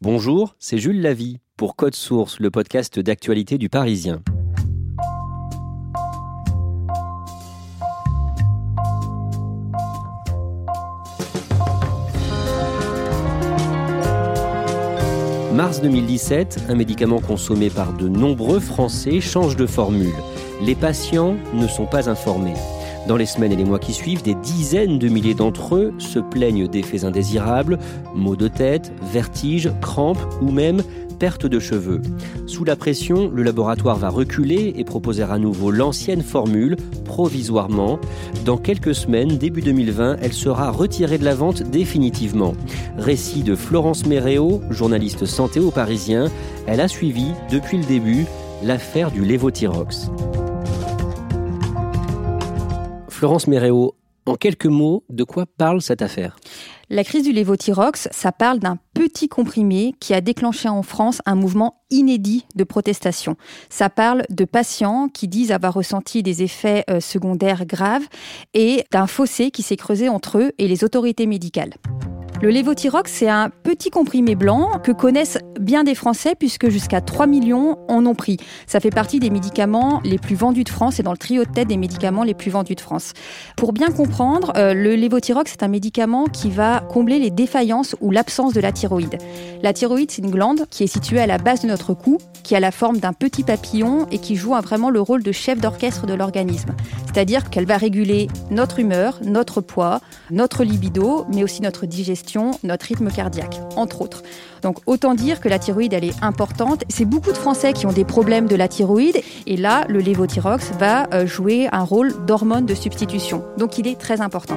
Bonjour, c'est Jules Lavie pour Code Source, le podcast d'actualité du Parisien. Mars 2017, un médicament consommé par de nombreux Français change de formule. Les patients ne sont pas informés. Dans les semaines et les mois qui suivent, des dizaines de milliers d'entre eux se plaignent d'effets indésirables, maux de tête, vertiges, crampes ou même perte de cheveux. Sous la pression, le laboratoire va reculer et proposer à nouveau l'ancienne formule, provisoirement. Dans quelques semaines, début 2020, elle sera retirée de la vente définitivement. Récit de Florence Méréo, journaliste santé au Parisien. Elle a suivi, depuis le début, l'affaire du Levothyrox. Florence Méréo, en quelques mots, de quoi parle cette affaire? La crise du lévothyrox, ça parle d'un petit comprimé qui a déclenché en France un mouvement inédit de protestation. Ça parle de patients qui disent avoir ressenti des effets euh, secondaires graves et d'un fossé qui s'est creusé entre eux et les autorités médicales. Le lévothyrox, c'est un petit comprimé blanc que connaissent bien des Français puisque jusqu'à 3 millions en ont pris. Ça fait partie des médicaments les plus vendus de France et dans le trio de tête des médicaments les plus vendus de France. Pour bien comprendre, euh, le lévothyrox, c'est un médicament qui va combler les défaillances ou l'absence de la thyroïde. La thyroïde, c'est une glande qui est située à la base de notre cou, qui a la forme d'un petit papillon et qui joue vraiment le rôle de chef d'orchestre de l'organisme. C'est-à-dire qu'elle va réguler notre humeur, notre poids, notre libido, mais aussi notre digestion notre rythme cardiaque, entre autres. Donc autant dire que la thyroïde, elle est importante. C'est beaucoup de Français qui ont des problèmes de la thyroïde. Et là, le lévothyrox va euh, jouer un rôle d'hormone de substitution. Donc il est très important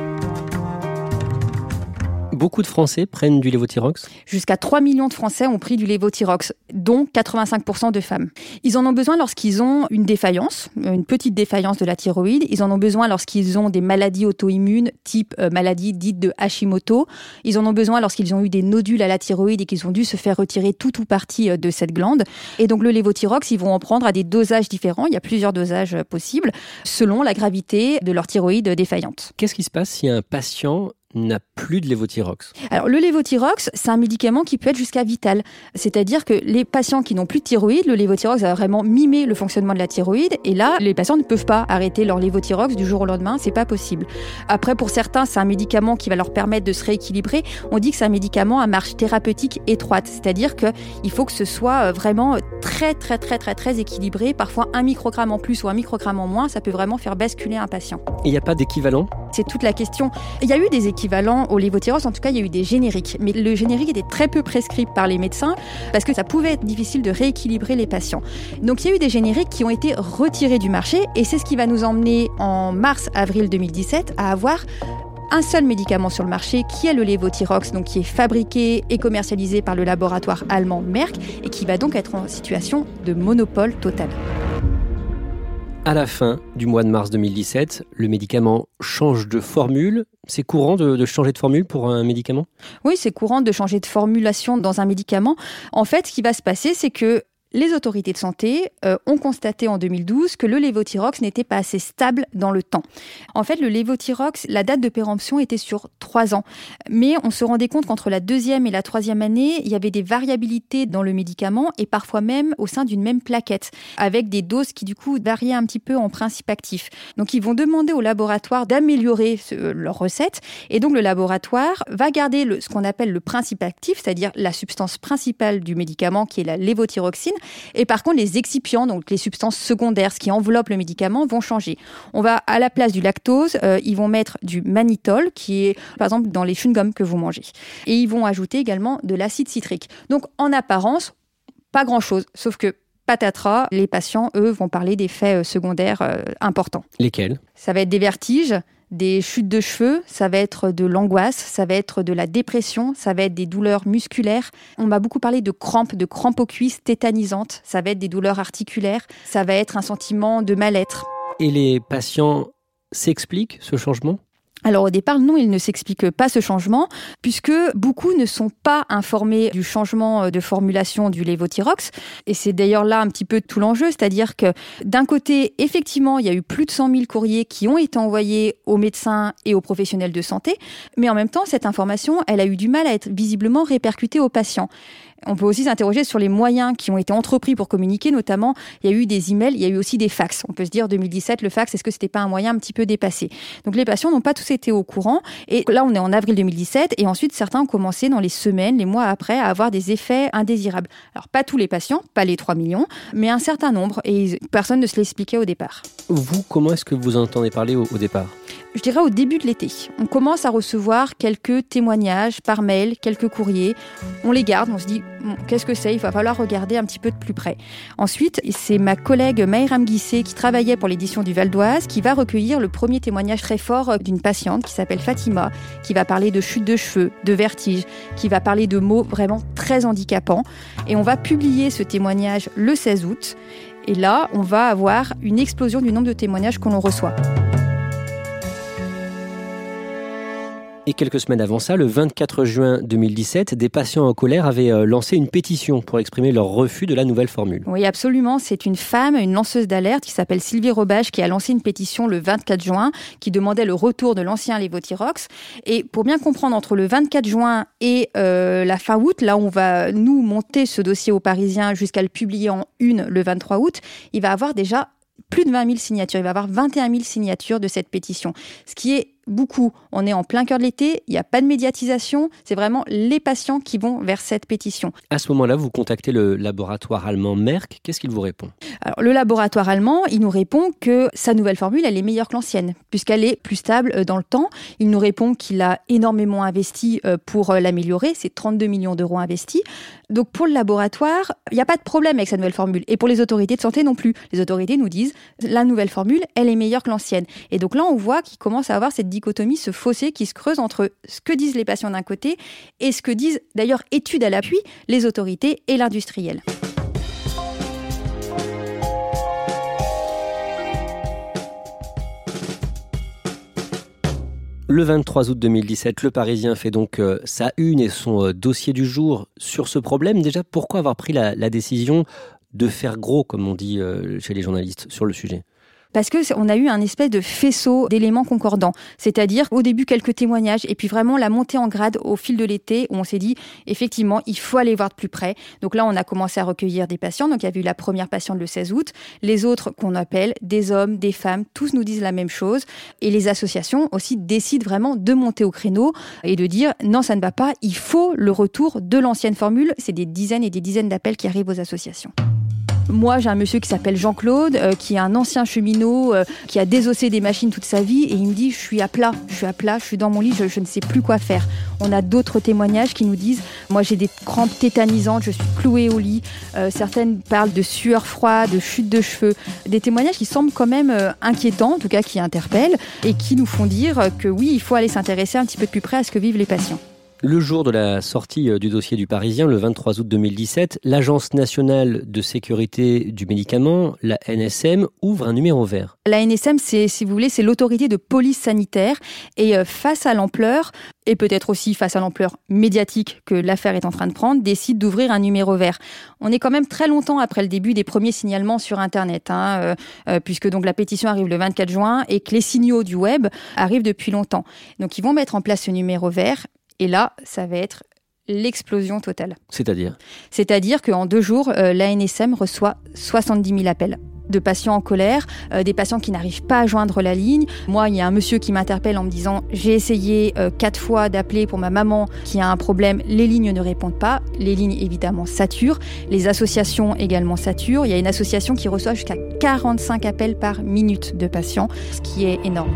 beaucoup de Français prennent du lévothyrox Jusqu'à 3 millions de Français ont pris du lévothyrox, dont 85% de femmes. Ils en ont besoin lorsqu'ils ont une défaillance, une petite défaillance de la thyroïde. Ils en ont besoin lorsqu'ils ont des maladies auto-immunes, type euh, maladie dite de Hashimoto. Ils en ont besoin lorsqu'ils ont eu des nodules à la thyroïde et qu'ils ont dû se faire retirer tout ou partie euh, de cette glande. Et donc le lévothyrox, ils vont en prendre à des dosages différents. Il y a plusieurs dosages euh, possibles selon la gravité de leur thyroïde défaillante. Qu'est-ce qui se passe si un patient n'a plus de lévothyrox Alors le lévothyrox, c'est un médicament qui peut être jusqu'à vital. C'est-à-dire que les patients qui n'ont plus de thyroïde, le lévothyrox va vraiment mimer le fonctionnement de la thyroïde et là, les patients ne peuvent pas arrêter leur lévothyrox du jour au lendemain, c'est pas possible. Après pour certains, c'est un médicament qui va leur permettre de se rééquilibrer. On dit que c'est un médicament à marche thérapeutique étroite, c'est-à-dire que il faut que ce soit euh, vraiment très très très très très équilibré, parfois un microgramme en plus ou un microgramme en moins, ça peut vraiment faire basculer un patient. Il n'y a pas d'équivalent? C'est toute la question. Il y a eu des équivalent au lévothyrox. En tout cas, il y a eu des génériques. Mais le générique était très peu prescrit par les médecins parce que ça pouvait être difficile de rééquilibrer les patients. Donc il y a eu des génériques qui ont été retirés du marché et c'est ce qui va nous emmener en mars-avril 2017 à avoir un seul médicament sur le marché qui est le lévothyrox, donc qui est fabriqué et commercialisé par le laboratoire allemand Merck et qui va donc être en situation de monopole total. À la fin du mois de mars 2017, le médicament change de formule. C'est courant de, de, changer de formule pour un médicament? Oui, c'est courant de changer de formulation dans un médicament. En fait, ce qui va se passer, c'est que les autorités de santé euh, ont constaté en 2012 que le lévothyrox n'était pas assez stable dans le temps. En fait, le lévothyrox, la date de péremption était sur trois ans. Mais on se rendait compte qu'entre la deuxième et la troisième année, il y avait des variabilités dans le médicament et parfois même au sein d'une même plaquette, avec des doses qui du coup variaient un petit peu en principe actif. Donc ils vont demander au laboratoire d'améliorer leur recette et donc le laboratoire va garder le, ce qu'on appelle le principe actif, c'est-à-dire la substance principale du médicament qui est la lévothyroxine et par contre, les excipients, donc les substances secondaires, ce qui enveloppe le médicament, vont changer. On va à la place du lactose, euh, ils vont mettre du mannitol, qui est par exemple dans les chewing-gums que vous mangez. Et ils vont ajouter également de l'acide citrique. Donc en apparence, pas grand-chose, sauf que patatras, les patients, eux, vont parler d'effets euh, secondaires euh, importants. Lesquels? Ça va être des vertiges, des chutes de cheveux, ça va être de l'angoisse, ça va être de la dépression, ça va être des douleurs musculaires. On m'a beaucoup parlé de crampes, de crampes aux cuisses tétanisantes, ça va être des douleurs articulaires, ça va être un sentiment de mal-être. Et les patients s'expliquent ce changement? Alors au départ, non, il ne s'explique pas ce changement, puisque beaucoup ne sont pas informés du changement de formulation du lévothyrox. Et c'est d'ailleurs là un petit peu tout l'enjeu, c'est-à-dire que d'un côté, effectivement, il y a eu plus de 100 000 courriers qui ont été envoyés aux médecins et aux professionnels de santé, mais en même temps, cette information, elle a eu du mal à être visiblement répercutée aux patients. On peut aussi s'interroger sur les moyens qui ont été entrepris pour communiquer, notamment il y a eu des emails, il y a eu aussi des fax. On peut se dire 2017, le fax, est-ce que c'était pas un moyen un petit peu dépassé? Donc les patients n'ont pas tous été au courant. Et là, on est en avril 2017 et ensuite certains ont commencé dans les semaines, les mois après à avoir des effets indésirables. Alors pas tous les patients, pas les 3 millions, mais un certain nombre et personne ne se l'expliquait au départ. Vous, comment est-ce que vous entendez parler au départ? Je dirais au début de l'été. On commence à recevoir quelques témoignages par mail, quelques courriers. On les garde, on se dit qu'est-ce que c'est? Il va falloir regarder un petit peu de plus près. Ensuite, c'est ma collègue Maïram Guissé qui travaillait pour l'édition du Val d'Oise qui va recueillir le premier témoignage très fort euh, d'une patiente qui s'appelle Fatima, qui va parler de chute de cheveux, de vertige, qui va parler de mots vraiment très handicapants. Et on va publier ce témoignage le 16 août. Et là, on va avoir une explosion du nombre de témoignages que l'on reçoit. Et quelques semaines avant ça, le 24 juin 2017, des patients en colère avaient euh, lancé une pétition pour exprimer leur refus de la nouvelle formule. Oui, absolument. C'est une femme, une lanceuse d'alerte qui s'appelle Sylvie Robage qui a lancé une pétition le 24 juin qui demandait le retour de l'ancien Levothyrox. Et pour bien comprendre, entre le 24 juin et euh, la fin août, là on va nous monter ce dossier aux Parisiens jusqu'à le publier en une le 23 août, il va avoir déjà plus de 20 000 signatures. Il va avoir 21 000 signatures de cette pétition. Ce qui est beaucoup. On est en plein cœur de l'été, il n'y a pas de médiatisation, c'est vraiment les patients qui vont vers cette pétition. À ce moment-là, vous contactez le laboratoire allemand Merck, qu'est-ce qu'il vous répond? Alors, le laboratoire allemand, il nous répond que sa nouvelle formule, elle est meilleure que l'ancienne, puisqu'elle est plus stable euh, dans le temps. Il nous répond qu'il a énormément investi euh, pour euh, l'améliorer, c'est 32 millions d'euros investis. Donc pour le laboratoire, il n'y a pas de problème avec sa nouvelle formule. Et pour les autorités de santé non plus. Les autorités nous disent, la nouvelle formule, elle est meilleure que l'ancienne. Et donc là, on voit qu'il commence à avoir cette dichotomie, ce fossé qui se creuse entre ce que disent les patients d'un côté et ce que disent d'ailleurs études à l'appui les autorités et l'industriel. Le 23 août 2017, Le Parisien fait donc euh, sa une et son euh, dossier du jour sur ce problème. Déjà, pourquoi avoir pris la, décision de faire gros, comme on dit euh, chez les journalistes, sur le sujet? Parce que on a eu un espèce de faisceau d'éléments concordants. C'est-à-dire au début quelques témoignages et puis vraiment la montée en grade au fil de l'été où on s'est dit effectivement il faut aller voir de plus près. Donc là on a commencé à recueillir des patients. Donc il y a eu la première patiente le 16 août, les autres qu'on appelle des hommes, des femmes, tous nous disent la même chose et les associations aussi décident vraiment de monter au créneau et de dire non ça ne va pas, il faut le retour de l'ancienne formule. C'est des dizaines et des dizaines d'appels qui arrivent aux associations. Moi, j'ai un monsieur qui s'appelle Jean-Claude, euh, qui est un ancien cheminot, euh, qui a désossé des machines toute sa vie, et il me dit, je suis à plat, je suis à plat, je suis dans mon lit, je, ne sais plus quoi faire. On a d'autres témoignages qui nous disent, moi j'ai des crampes tétanisantes, je suis clouée au lit. Euh, certaines parlent de sueur froide, de chute de cheveux. Des témoignages qui semblent quand même inquiétants, en tout cas qui interpellent, et qui nous font dire que oui, il faut aller s'intéresser un petit peu de plus près à ce que vivent les patients. Le jour de la sortie euh, du dossier du Parisien, le 23 août 2017, l'Agence nationale de sécurité du médicament, la NSM, ouvre un numéro vert. La NSM, c'est, si vous voulez, c'est l'autorité de police sanitaire. Et euh, face à l'ampleur, et peut-être aussi face à l'ampleur médiatique que l'affaire est en train de prendre, décide d'ouvrir un numéro vert. On est quand même très longtemps après le début des premiers signalements sur Internet, hein, euh, puisque donc la pétition arrive le 24 juin et que les signaux du web arrivent depuis longtemps. Donc ils vont mettre en place ce numéro vert et là, ça va être l'explosion totale. C'est-à-dire C'est-à-dire qu'en deux jours, euh, l'ANSM reçoit 70 000 appels de patients en colère, euh, des patients qui n'arrivent pas à joindre la ligne. Moi, il y a un monsieur qui m'interpelle en me disant j'ai essayé euh, quatre fois d'appeler pour ma maman qui a un problème, les lignes ne répondent pas, les lignes évidemment saturent, les associations également saturent. Il y a une association qui reçoit jusqu'à 45 appels par minute de patients, ce qui est énorme.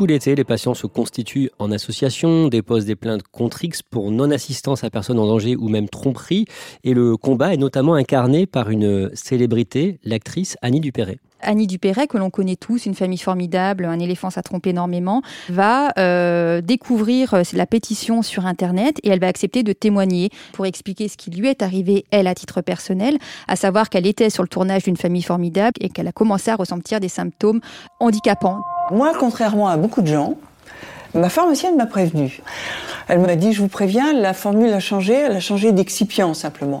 Tout l'été, les patients se constituent en association, déposent des plaintes contre X pour non-assistance à personne en danger ou même tromperie. Et le combat est notamment incarné par une célébrité, l'actrice Annie Dupéret. Annie Dupéret, que l'on connaît tous, une famille formidable, un éléphant ça trompe énormément, va euh, découvrir euh, la pétition sur Internet et elle va accepter de témoigner pour expliquer ce qui lui est arrivé, elle, à titre personnel, à savoir qu'elle était sur le tournage d'une famille formidable et qu'elle a commencé à ressentir des symptômes handicapants. Moi, contrairement à beaucoup de gens, ma pharmacienne m'a prévenu. Elle m'a dit, je vous préviens, la formule a changé, elle a changé d'excipient simplement.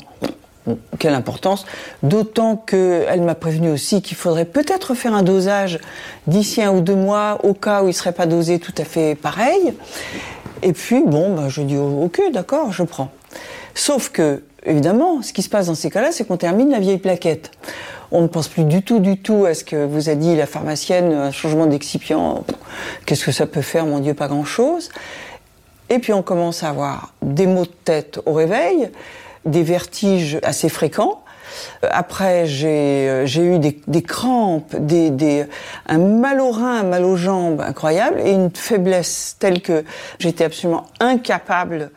quelle importance D'autant qu'elle m'a prévenu aussi qu'il faudrait peut-être faire un dosage d'ici un ou deux mois au cas où il ne serait pas dosé tout à fait pareil. Et puis, bon, bah, je dis, ok, d'accord, je prends. Sauf que, évidemment, ce qui se passe dans ces cas-là, c'est qu'on termine la vieille plaquette. On ne pense plus du tout, du tout à ce que vous a dit la pharmacienne, un changement d'excipient. Qu'est-ce que ça peut faire, mon Dieu, pas grand-chose. Et puis on commence à avoir des maux de tête au réveil, des vertiges assez fréquents. Après, j'ai euh, eu des, des crampes, des, des, un mal au rein, un mal aux jambes incroyable et une faiblesse telle que j'étais absolument incapable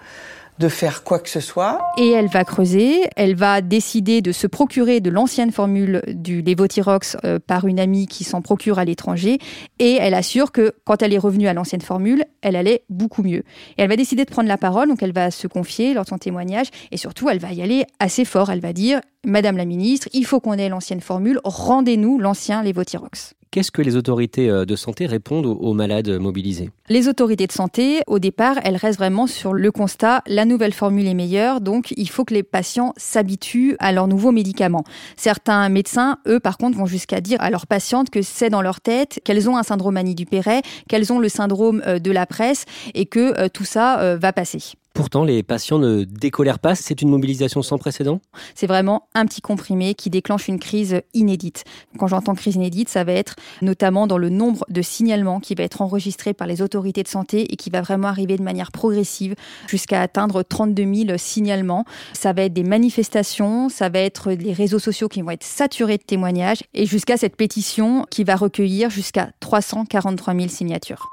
de faire quoi que ce soit. Et elle va creuser, elle va décider de se procurer de l'ancienne formule du Levothyrox euh, par une amie qui s'en procure à l'étranger et elle assure que quand elle est revenue à l'ancienne formule, elle allait beaucoup mieux. Et elle va décider de prendre la parole, donc elle va se confier lors de son témoignage et surtout elle va y aller assez fort, elle va dire Madame la ministre, il faut qu'on ait l'ancienne formule, rendez-nous l'ancien Levothyrox. Qu'est-ce que les autorités euh, de santé répondent aux malades mobilisés? Les autorités de santé, au départ, elles restent vraiment sur le constat la nouvelle formule est meilleure, donc il faut que les patients s'habituent à leurs nouveaux médicaments. Certains médecins, eux, par contre, vont jusqu'à dire à leurs patientes que c'est dans leur tête, qu'elles ont un syndrome Annie Dupéret, qu'elles ont le syndrome euh, de la presse et que euh, tout ça va passer. Pourtant, les patients ne décolèrent pas. C'est une mobilisation sans précédent? C'est vraiment un petit comprimé qui déclenche une crise inédite. Quand j'entends crise inédite, ça va être notamment dans le nombre de signalements qui va être enregistré par les autorités de santé et qui va vraiment arriver de manière progressive jusqu'à atteindre 32 000 signalements. Ça va être des manifestations, ça va être les réseaux sociaux qui vont être saturés de témoignages et jusqu'à cette pétition qui va recueillir jusqu'à 343 000 signatures.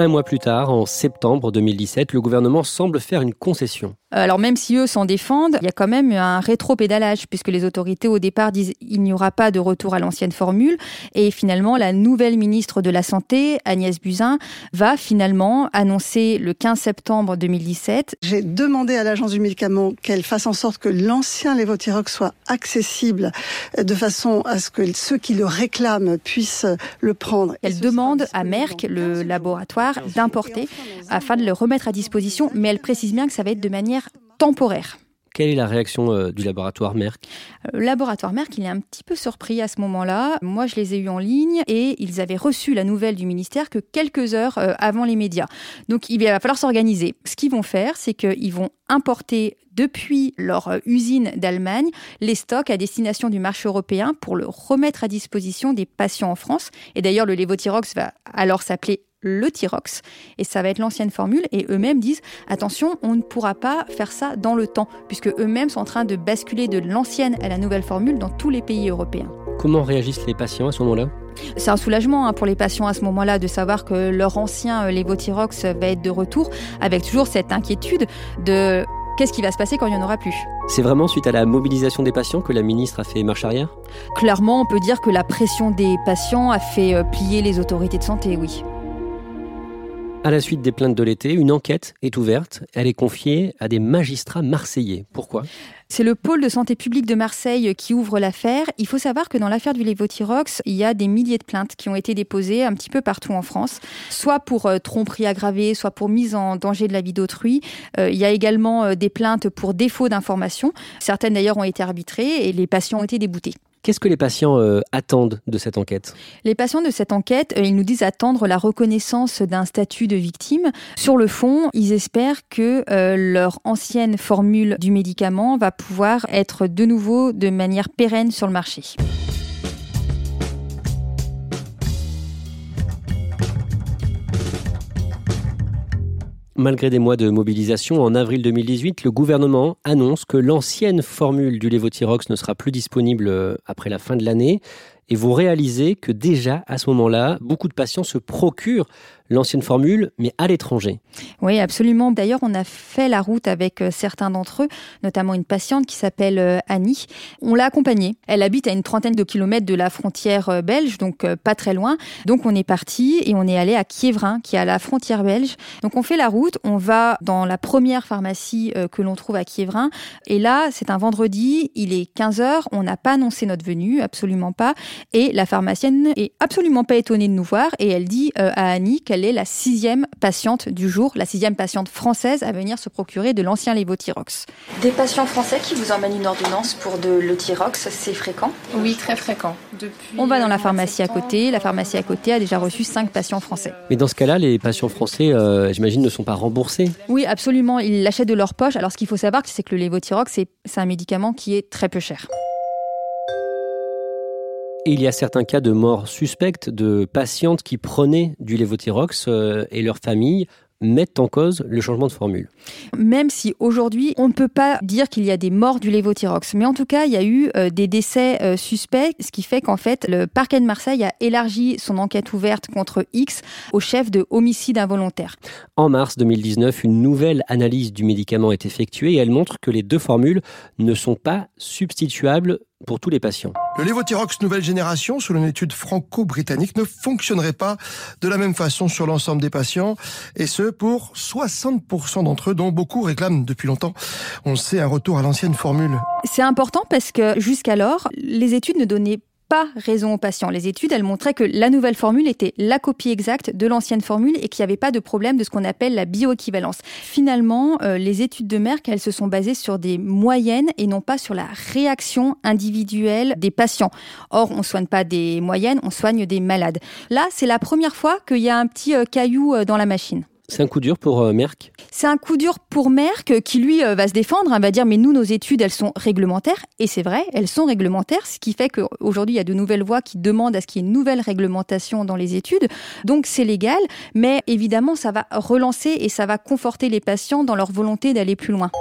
Un mois plus tard, en septembre 2017, le gouvernement semble faire une concession. Euh, alors même si eux s'en défendent, il y a quand même un rétro-pédalage puisque les autorités au départ disent il n'y aura pas de retour à l'ancienne formule et finalement la nouvelle ministre de la Santé, Agnès Buzyn, va finalement annoncer le 15 septembre 2017. J'ai demandé à l'agence du médicament qu'elle fasse en sorte que l'ancien Levothyrox soit accessible de façon à ce que ceux qui le réclament puissent le prendre. Elle demande à Merck, le laboratoire, d'importer afin de le remettre à disposition, mais elle précise bien que ça va être de manière temporaire. Quelle est la réaction euh, du laboratoire Merck? Le euh, laboratoire Merck, il est un petit peu surpris à ce moment-là. Moi, je les ai eus en ligne et ils avaient reçu la nouvelle du ministère que quelques heures euh, avant les médias. Donc, il va falloir s'organiser. Ce qu'ils vont faire, c'est qu'ils vont importer depuis leur usine d'Allemagne les stocks à destination du marché européen pour le remettre à disposition des patients en France. Et d'ailleurs, le Levothyrox va alors s'appeler le Tyrox, et ça va être l'ancienne formule, et eux-mêmes disent, attention, on ne pourra pas faire ça dans le temps, puisque eux-mêmes sont en train de basculer de l'ancienne à la nouvelle formule dans tous les pays européens. Comment réagissent les patients à ce moment-là? C'est un soulagement hein, pour les patients à ce moment-là de savoir que leur ancien euh, Levothyrox va être de retour, avec toujours cette inquiétude de qu'est-ce qui va se passer quand il n'y en aura plus? C'est vraiment suite à la mobilisation des patients que la ministre a fait marche arrière? Clairement, on peut dire que la pression des patients a fait euh, plier les autorités de santé, oui. À la suite des plaintes de l'été, une enquête est ouverte. Elle est confiée à des magistrats marseillais. Pourquoi? C'est le pôle de santé publique de Marseille qui ouvre l'affaire. Il faut savoir que dans l'affaire du Levothyrox, il y a des milliers de plaintes qui ont été déposées un petit peu partout en France, soit pour euh, tromperie aggravée, soit pour mise en danger de la vie d'autrui. Euh, il y a également euh, des plaintes pour défaut d'information. Certaines d'ailleurs ont été arbitrées et les patients ont été déboutés. Qu'est-ce que les patients euh, attendent de cette enquête? Les patients de cette enquête, euh, ils nous disent attendre la reconnaissance d'un statut de victime. Sur le fond, ils espèrent que euh, leur ancienne formule du médicament va pouvoir être de nouveau de manière pérenne sur le marché. Malgré des mois de mobilisation, en avril 2018, le gouvernement annonce que l'ancienne formule du Levothyrox ne sera plus disponible euh, après la fin de l'année. Et vous réalisez que déjà, à ce moment-là, beaucoup de patients se procurent l'ancienne formule, mais à l'étranger. Oui, absolument. D'ailleurs, on a fait la route avec euh, certains d'entre eux, notamment une patiente qui s'appelle euh, Annie. On l'a accompagnée. Elle habite à une trentaine de kilomètres de la frontière euh, belge, donc pas très loin. Donc on est parti et on est allé à Kievrin, qui est à la frontière belge. Donc on fait la route, on va dans la première pharmacie que l'on trouve à Kievrin. Et là, c'est un vendredi, il est 15 h on n'a pas annoncé notre venue, absolument pas. Et la pharmacienne est absolument pas étonnée de nous voir et elle dit à Annie qu'elle est la sixième patiente du jour, la sixième patiente française à venir se procurer de l'ancien lévothyrox. Des patients français qui vous emmènent une ordonnance pour de l'éthyrox, c'est fréquent? Oui, très fréquent. On va dans la pharmacie à côté. La pharmacie à côté a déjà reçu cinq patients français. Mais dans ce cas-là, les patients français, euh, j'imagine, ne sont pas remboursés Oui, absolument. Ils l'achètent de leur poche. Alors, ce qu'il faut savoir, c'est que le lévothyrox, c'est un médicament qui est très peu cher. Et il y a certains cas de mort suspecte de patientes qui prenaient du lévothyrox euh, et leur famille mettent en cause le changement de formule. Même si aujourd'hui, on ne peut pas dire qu'il y a des morts du lévothyrox, mais en tout cas, il y a eu euh, des décès euh, suspects, ce qui fait qu'en fait, le parquet de Marseille a élargi son enquête ouverte contre X au chef de homicide involontaire. En mars 2019, une nouvelle analyse du médicament est effectuée et elle montre que les deux formules ne sont pas substituables pour tous les patients. Le lévothyrox nouvelle génération, selon une étude franco-britannique, ne fonctionnerait pas de la même façon sur l'ensemble des patients, et ce pour 60% d'entre eux, dont beaucoup réclament depuis longtemps, on le sait, un retour à l'ancienne formule. C'est important parce que jusqu'alors, les études ne donnaient pas raison aux patients. Les études, elles montraient que la nouvelle formule était la copie exacte de l'ancienne formule et qu'il n'y avait pas de problème de ce qu'on appelle la bioéquivalence. Finalement, euh, les études de Merck, elles se sont basées sur des moyennes et non pas sur la réaction individuelle des patients. Or, on ne soigne pas des moyennes, on soigne des malades. Là, c'est la première fois qu'il y a un petit euh, caillou euh, dans la machine. C'est un coup dur pour euh, Merck? C'est un coup dur pour Merck qui, lui, euh, va se défendre, hein, va dire, mais nous, nos études, elles sont réglementaires. Et c'est vrai, elles sont réglementaires, ce qui fait qu'aujourd'hui, il y a de nouvelles voies qui demandent à ce qu'il y ait une nouvelle réglementation dans les études. Donc, c'est légal, mais évidemment, ça va relancer et ça va conforter les patients dans leur volonté d'aller plus loin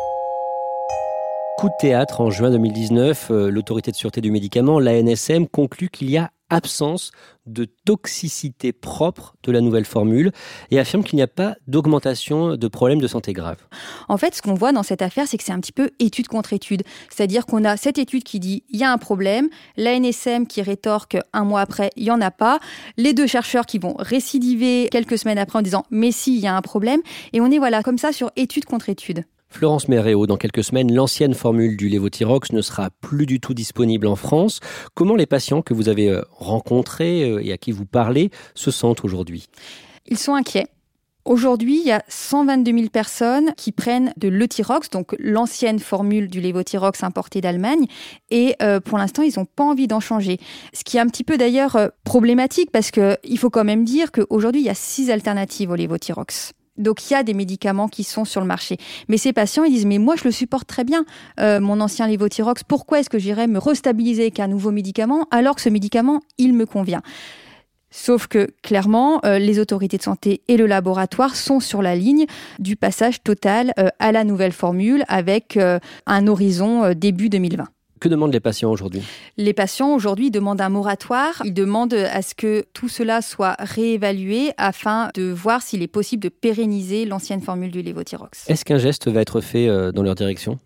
coup de théâtre en juin 2019, euh, l'autorité de sûreté du médicament, l'ANSM, conclut qu'il y a absence de toxicité propre de la nouvelle formule et affirme qu'il n'y a pas d'augmentation de problèmes de santé graves. En fait, ce qu'on voit dans cette affaire, c'est que c'est un petit peu étude contre étude. C'est-à-dire qu'on a cette étude qui dit il y a un problème, l'ANSM qui rétorque un mois après il n'y en a pas, les deux chercheurs qui vont récidiver quelques semaines après en disant mais si, il y a un problème, et on est voilà comme ça sur étude contre étude. Florence Méréo, dans quelques semaines, l'ancienne formule du lévothyrox ne sera plus du tout disponible en France. Comment les patients que vous avez euh, rencontrés euh, et à qui vous parlez se sentent aujourd'hui? Ils sont inquiets. Aujourd'hui, il y a 122 000 personnes qui prennent de l'Euthyrox, donc l'ancienne formule du lévothyrox importé d'Allemagne, et euh, pour l'instant, ils n'ont pas envie d'en changer. Ce qui est un petit peu d'ailleurs problématique parce qu'il faut quand même dire qu'aujourd'hui, il y a six alternatives au lévothyrox. Donc il y a des médicaments qui sont sur le marché. Mais ces patients, ils disent, mais moi je le supporte très bien, euh, mon ancien lévothyrox, pourquoi est-ce que j'irais me restabiliser avec un nouveau médicament alors que ce médicament, il me convient? Sauf que clairement, euh, les autorités de santé et le laboratoire sont sur la ligne du passage total euh, à la nouvelle formule avec un horizon début 2020. Que demandent les patients aujourd'hui? Les patients aujourd'hui demandent un moratoire. Ils demandent à ce que tout cela soit réévalué afin de voir s'il est possible de pérenniser l'ancienne formule du lévothyrox. Est-ce qu'un geste va être fait euh, dans leur direction?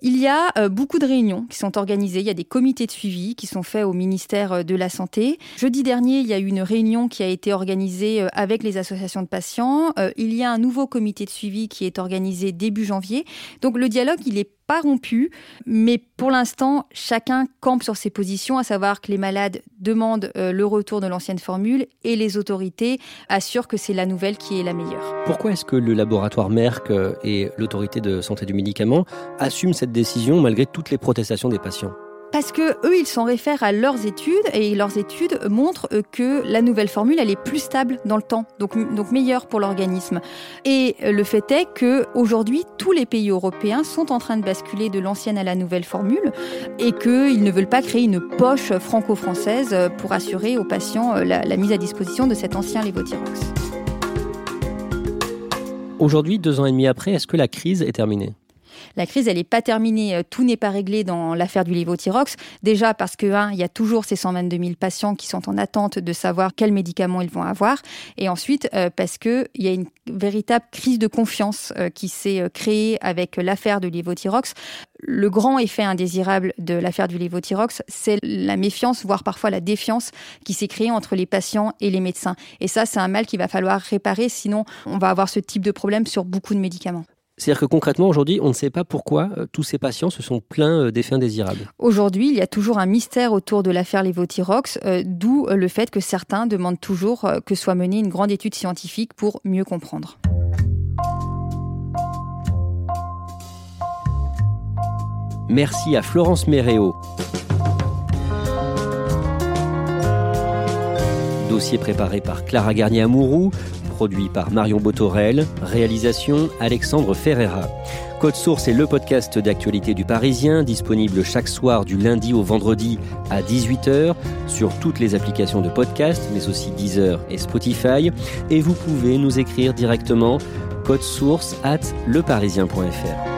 Il y a euh, beaucoup de réunions qui sont organisées. Il y a des comités de suivi qui sont faits au ministère euh, de la Santé. Jeudi dernier, il y a eu une réunion qui a été organisée avec les associations de patients. Il y a un nouveau comité de suivi qui est organisé début janvier. Donc le dialogue, il est pas rompu, mais pour l'instant, chacun campe sur ses positions, à savoir que les malades demandent euh, le retour de l'ancienne formule et les autorités assurent que c'est la nouvelle qui est la meilleure. Pourquoi est-ce que le laboratoire Merck euh, et l'autorité de santé du médicament assument cette décision malgré toutes les protestations des patients parce que eux, ils s'en réfèrent à leurs études et leurs études montrent euh, que la nouvelle formule, elle est plus stable dans le temps, donc, donc meilleure pour l'organisme. Et euh, le fait est que aujourd'hui, tous les pays européens sont en train de basculer de l'ancienne à la nouvelle formule et qu'ils ne veulent pas créer une poche franco-française pour assurer aux patients euh, la, la mise à disposition de cet ancien lévothyrox. Aujourd'hui, deux ans et demi après, est-ce que la crise est terminée? La crise, elle n'est pas terminée. Euh, tout n'est pas réglé dans l'affaire du lévothyrox. Déjà parce que, il y a toujours ces 122 000 patients qui sont en attente de savoir quels médicaments ils vont avoir. Et ensuite, euh, parce qu'il y a une véritable crise de confiance euh, qui s'est créée avec l'affaire de lévothyrox. Le grand effet indésirable de l'affaire du lévothyrox, c'est la méfiance, voire parfois la défiance qui s'est créée entre les patients et les médecins. Et ça, c'est un mal qu'il va falloir réparer, sinon on va avoir ce type de problème sur beaucoup de médicaments. C'est-à-dire que concrètement, aujourd'hui, on ne sait pas pourquoi euh, tous ces patients se sont plaints euh, d'effets indésirables. Aujourd'hui, il y a toujours un mystère autour de l'affaire Levothyrox, euh, d'où le fait que certains demandent toujours que soit menée une grande étude scientifique pour mieux comprendre. Merci à Florence Méréo. Dossier préparé par Clara Garnier-Amouroux, produit par Marion Botorel, réalisation Alexandre Ferreira. Code Source est le podcast d'actualité du Parisien, disponible chaque soir du lundi au vendredi à 18h sur toutes les applications de podcast, mais aussi Deezer et Spotify. Et vous pouvez nous écrire directement code source at leparisien.fr.